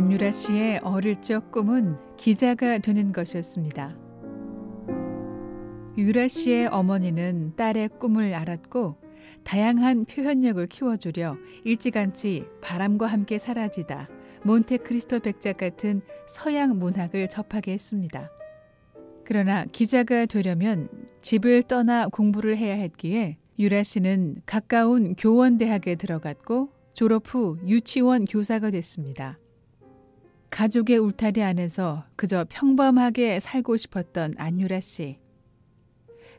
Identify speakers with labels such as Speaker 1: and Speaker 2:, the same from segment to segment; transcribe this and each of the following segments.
Speaker 1: 안유라 씨의 어릴 적 꿈은 기자가 되는 것이었습니다. 유라 씨의 어머니는 딸의 꿈을 알았고 다양한 표현력을 키워주려 일찌감치 바람과 함께 사라지다 몬테크리스토 백작 같은 서양 문학을 접하게 했습니다. 그러나 기자가 되려면 집을 떠나 공부를 해야 했기에 유라 씨는 가까운 교원대학에 들어갔고 졸업 후 유치원 교사가 됐습니다. 가족의 울타리 안에서 그저 평범하게 살고 싶었던 안유라 씨.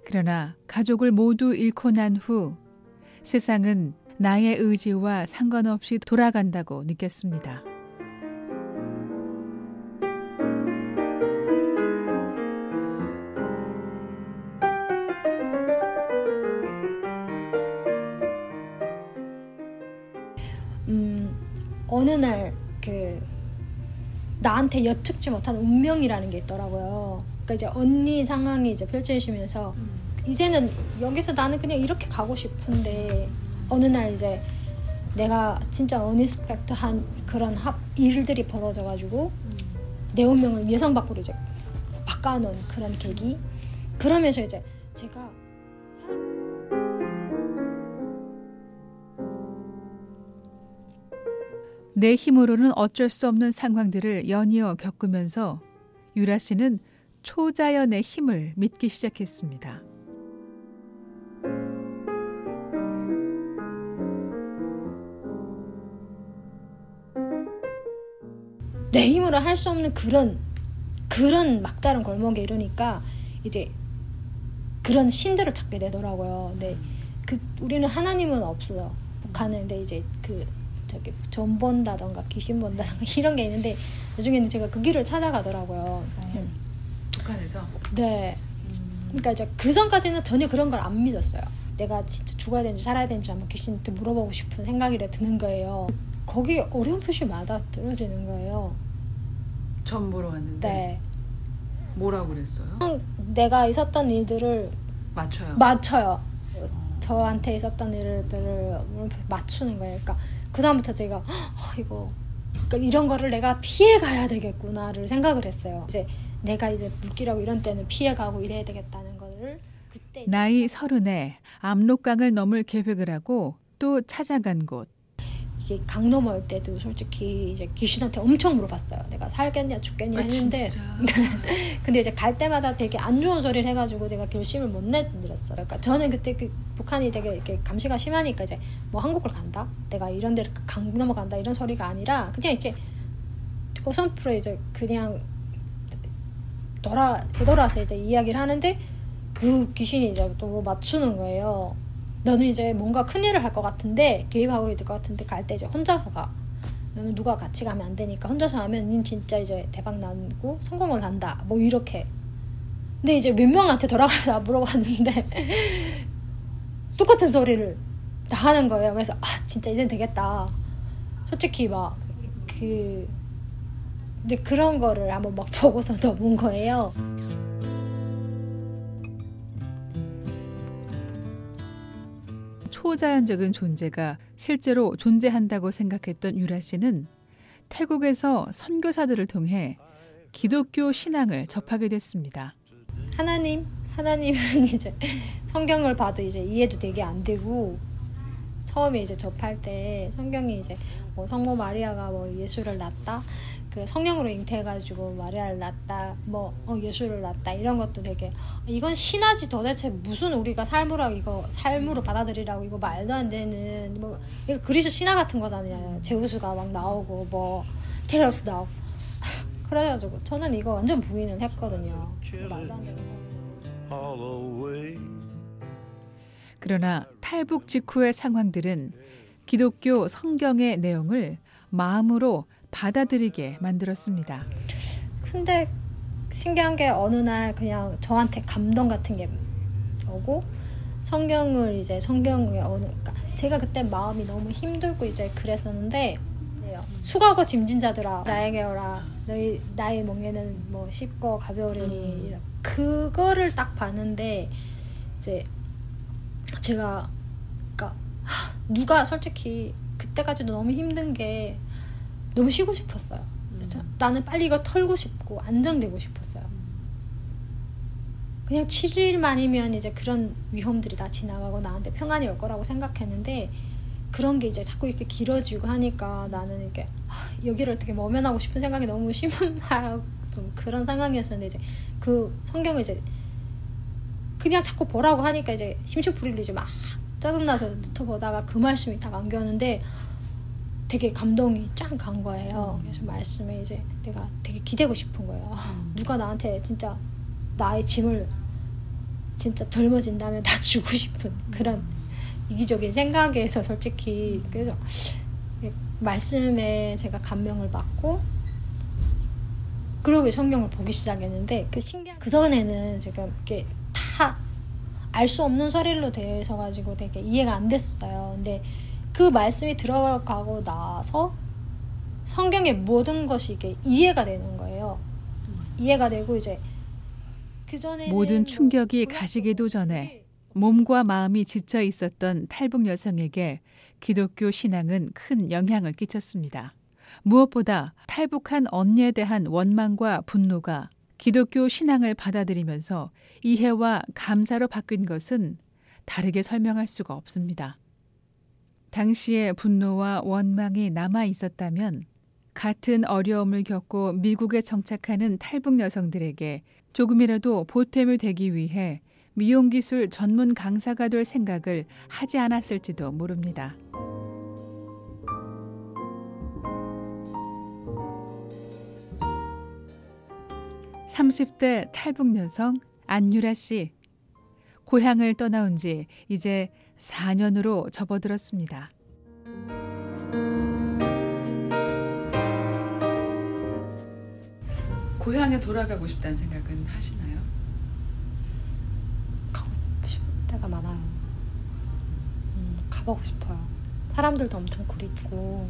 Speaker 1: 그러나 가족을 모두 잃고 난 후 세상은 나의 의지와 상관없이 돌아간다고 느꼈습니다.
Speaker 2: 음, 어느 날그 나한테 여측지 못한 운명이라는 게 있더라고요. 그러니까 이제 언니 상황이 이제 펼쳐지면서 음. 이제는 여기서 나는 그냥 이렇게 가고 싶은데 어느 날 이제 내가 진짜 어니스펙트한 그런 합, 일들이 벌어져가지고 음. 내 운명을 예상 밖으로 이제 바꿔놓은 그런 계기 그러면서 이제 제가
Speaker 1: 내 힘으로는 어쩔 수 없는 상황들을 연이어 겪으면서 유라 씨는 초자연의 힘을 믿기 시작했습니다.
Speaker 2: 내 힘으로 할 수 없는 그런 그런 막다른 골목에 이르니까 이제 그런 신들을 찾게 되더라고요. 근데 그 우리는 하나님은 없어요. 근데 이제 그 저기 전 본다던가 귀신 본다던가 이런 게 있는데 나중에는 제가 그 길을 찾아가더라고요.
Speaker 1: 어, 음. 북한에서?
Speaker 2: 네. 음. 그러니까 이제 그 전까지는 전혀 그런 걸 안 믿었어요. 내가 진짜 죽어야 되는지 살아야 되는지 한번 귀신한테 물어보고 싶은 생각이 드는 거예요. 거기 어려운 표시 맞아 떨어지는 거예요.
Speaker 1: 전 보러 갔는데. 네. 뭐라고 그랬어요?
Speaker 2: 내가 있었던 일들을
Speaker 1: 맞춰요.
Speaker 2: 맞춰요. 어. 저한테 있었던 일들을 맞추는 거예요. 그러니까 그 다음부터 제가 어, 이거 그러니까 이런 거를 내가 피해 가야 되겠구나를 생각을 했어요. 이제 내가 이제 물기라고 이런 때는 피해 가고 이래야 되겠다는 거를
Speaker 1: 그때 나이 서른에 압록강을 넘을 계획을 하고 또 찾아간 곳
Speaker 2: 이게 강 넘어올 때도 솔직히 이제 귀신한테 엄청 물어봤어요. 내가 살겠냐 죽겠냐 아, 했는데 근데 이제 갈 때마다 되게 안 좋은 소리를 해가지고 제가 결심을 못 내드렸어요. 그러니까 저는 그때 그 북한이 되게 이렇게 감시가 심하니까 이제 뭐 한국을 간다, 내가 이런 데를 강 넘어간다 이런 소리가 아니라 그냥 이렇게 고선프로 이제 그냥 돌아 되돌아서 이제 이야기를 하는데 그 귀신이 이제 또 맞추는 거예요. 너는 이제 뭔가 큰일을 할 것 같은데 계획하고 있을 것 같은데 갈 때 이제 혼자서 가. 너는 누가 같이 가면 안 되니까 혼자서 하면 닌 진짜 이제 대박 나고 성공을 한다. 뭐 이렇게. 근데 이제 몇 명한테 돌아가서 물어봤는데 똑같은 소리를 다 하는 거예요. 그래서 아 진짜 이젠 되겠다. 솔직히 막 그 근데 그런 거를 한번 막 보고서 넘은 거예요.
Speaker 1: 초자연적인 존재가 실제로 존재한다고 생각했던 유라 씨는 태국에서 선교사들을 통해 기독교 신앙을 접하게 됐습니다.
Speaker 2: 하나님, 하나님은 이제 성경을 봐도 이제 이해도 되게 안 되고 처음에 이제 접할 때 성경이 이제 뭐 성모 마리아가 뭐 예수를 낳다 그 성령으로 잉태해가지고 마리아를 낳다, 뭐 어, 예수를 낳다 이런 것도 되게 이건 신하지 도대체 무슨 우리가 삶으로 이거 삶으로 받아들이라고 이거 말도 안 되는 뭐 이거 그리스 신화 같은 거잖아요. 제우스가 막 나오고 뭐 테레우스 나오고 그래가지고 저는 이거 완전 부인을 했거든요. 말도 안 되는
Speaker 1: 그러나 탈북 직후의 상황들은 기독교 성경의 내용을 마음으로 받아들이게 만들었습니다.
Speaker 2: 근데 신기한 게 어느 날 그냥 저한테 감동 같은 게 오고 성경을 이제 성경에 어느 그러니까 제가 그때 마음이 너무 힘들고 이제 그랬었는데 수고하고 짐진 자들아 나에게 오라 너희 나의 멍에는 뭐 쉽고 가벼우리니 음. 그거를 딱 봤는데 이제 제가 그러니까 누가 솔직히 그때까지도 너무 힘든 게 너무 쉬고 싶었어요. 나는 빨리 이거 털고 싶고 안정되고 싶었어요. 그냥 7일만이면 이제 그런 위험들이 다 지나가고 나한테 평안이 올 거라고 생각했는데 그런 게 이제 자꾸 이렇게 길어지고 하니까 나는 이렇게 아, 여기를 어떻게 모면하고 싶은 생각이 너무 심하고 좀 그런 상황이었었는데 이제 그 성경을 이제 그냥 자꾸 보라고 하니까 이제 이제 막 짜증나서 붙어보다가 그 말씀이 딱 안겨왔는데 되게 감동이 짱 간 거예요. 그래서 말씀에 이제 내가 되게 기대고 싶은 거예요. 아, 누가 나한테 진짜 나의 짐을 진짜 덜머진다면 다 주고 싶은 그런 이기적인 생각에서 솔직히 그래서 말씀에 제가 감명을 받고 그러고 성경을 보기 시작했는데 그 신기한 그 전에는 지금 이렇게 다 알 수 없는 되어 있어 가지고 되게 이해가 안 됐어요. 근데 그 말씀이 들어가고 나서 성경의 모든 것이 이게 이해가 되는 거예요. 이해가 되고 이제
Speaker 1: 그 전에 모든 충격이 뭐 가시기도 전에 몸과 마음이 지쳐 있었던 탈북 여성에게 기독교 신앙은 큰 영향을 끼쳤습니다. 무엇보다 탈북한 언니에 대한 원망과 분노가 기독교 신앙을 받아들이면서 이해와 감사로 바뀐 것은 다르게 설명할 수가 없습니다. 당시의 분노와 원망이 남아 있었다면 같은 어려움을 겪고 미국에 정착하는 탈북 여성들에게 조금이라도 보탬이 되기 위해 미용기술 전문 강사가 될 생각을 하지 않았을지도 모릅니다. 30대 탈북 여성 안유라 씨. 고향을 떠나온 지 이제 4년으로 접어들었습니다. 고향에 돌아가고 싶다는 생각은 하시나요?
Speaker 2: 가고 싶을 때가 많아요. 음, 가보고 싶어요. 사람들도 엄청 그립고.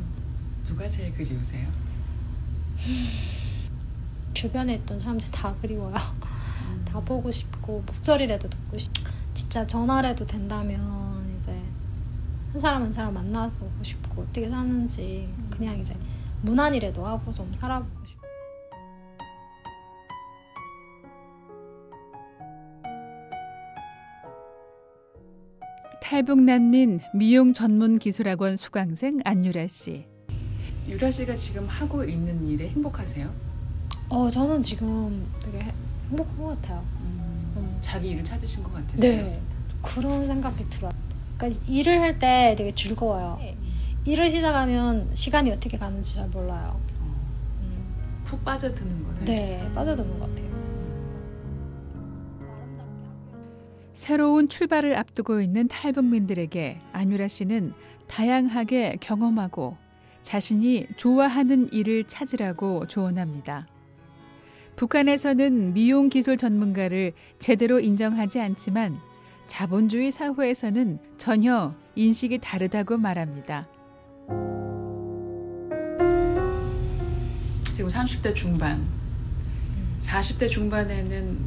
Speaker 1: 누가 제일 그리우세요?
Speaker 2: 주변에 있던 사람들 다 그리워요. 음. 다 보고 싶고 목소리라도 듣고 싶. 진짜 전화라도 된다면 이제 한 사람 한 사람 만나보고 싶고 어떻게 사는지 그냥 이제 무난이라도 하고 좀 살아보고 싶고.
Speaker 1: 탈북 난민 미용 전문 기술학원 수강생 안유라 씨. 유라 씨가 지금 하고 있는 일에 행복하세요?
Speaker 2: 어 저는 지금 되게 행복한 것 같아요. 음,
Speaker 1: 음. 자기 일을 찾으신 것 같으세요?
Speaker 2: 네, 그런 생각이 들어요. 그러니까 일을 할 때 되게 즐거워요. 네. 일을 시작하면 시간이 어떻게 가는지 잘 몰라요. 어.
Speaker 1: 음. 푹 빠져드는 거네.
Speaker 2: 네, 빠져드는 것 같아요.
Speaker 1: 새로운 출발을 앞두고 있는 탈북민들에게 안유라 씨는 다양하게 경험하고 자신이 좋아하는 일을 찾으라고 조언합니다. 북한에서는 미용 기술 전문가를 제대로 인정하지 않지만 자본주의 사회에서는 전혀 인식이 다르다고 말합니다. 지금 30대 중반, 40대 중반에는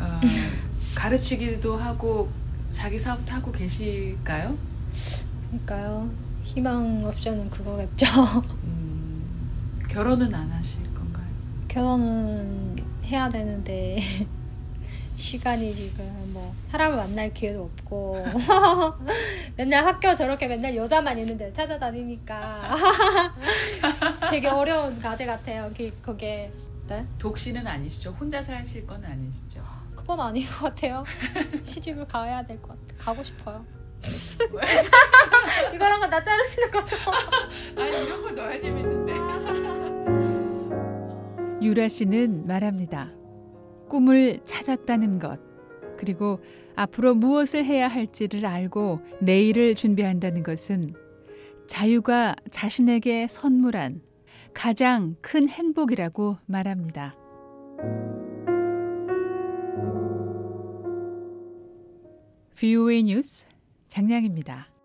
Speaker 1: 어, 가르치기도 하고 자기 사업도 하고 계실까요?
Speaker 2: 그러니까요. 희망 옵션은 그거겠죠. 음,
Speaker 1: 결혼은 안 건가요?
Speaker 2: 결혼은 해야 되는데 시간이 지금 뭐 사람을 만날 기회도 없고 맨날 학교 저렇게 맨날 여자만 있는데 찾아다니니까 되게 어려운 과제 같아요. 그게
Speaker 1: 네? 독신은 아니시죠? 혼자 사실 건 아니시죠?
Speaker 2: 그건 아닌 것 같아요. 시집을 가야 될 것 같아. 가고 싶어요. 이거랑 건나 자르시는 거죠?
Speaker 1: 아니 이런 거 넣어야 재밌는데. 유라 씨는 말합니다. 꿈을 찾았다는 것, 그리고 앞으로 무엇을 해야 할지를 알고 내일을 준비한다는 것은 자유가 자신에게 선물한 가장 큰 행복이라고 말합니다. VOA 뉴스 장량입니다.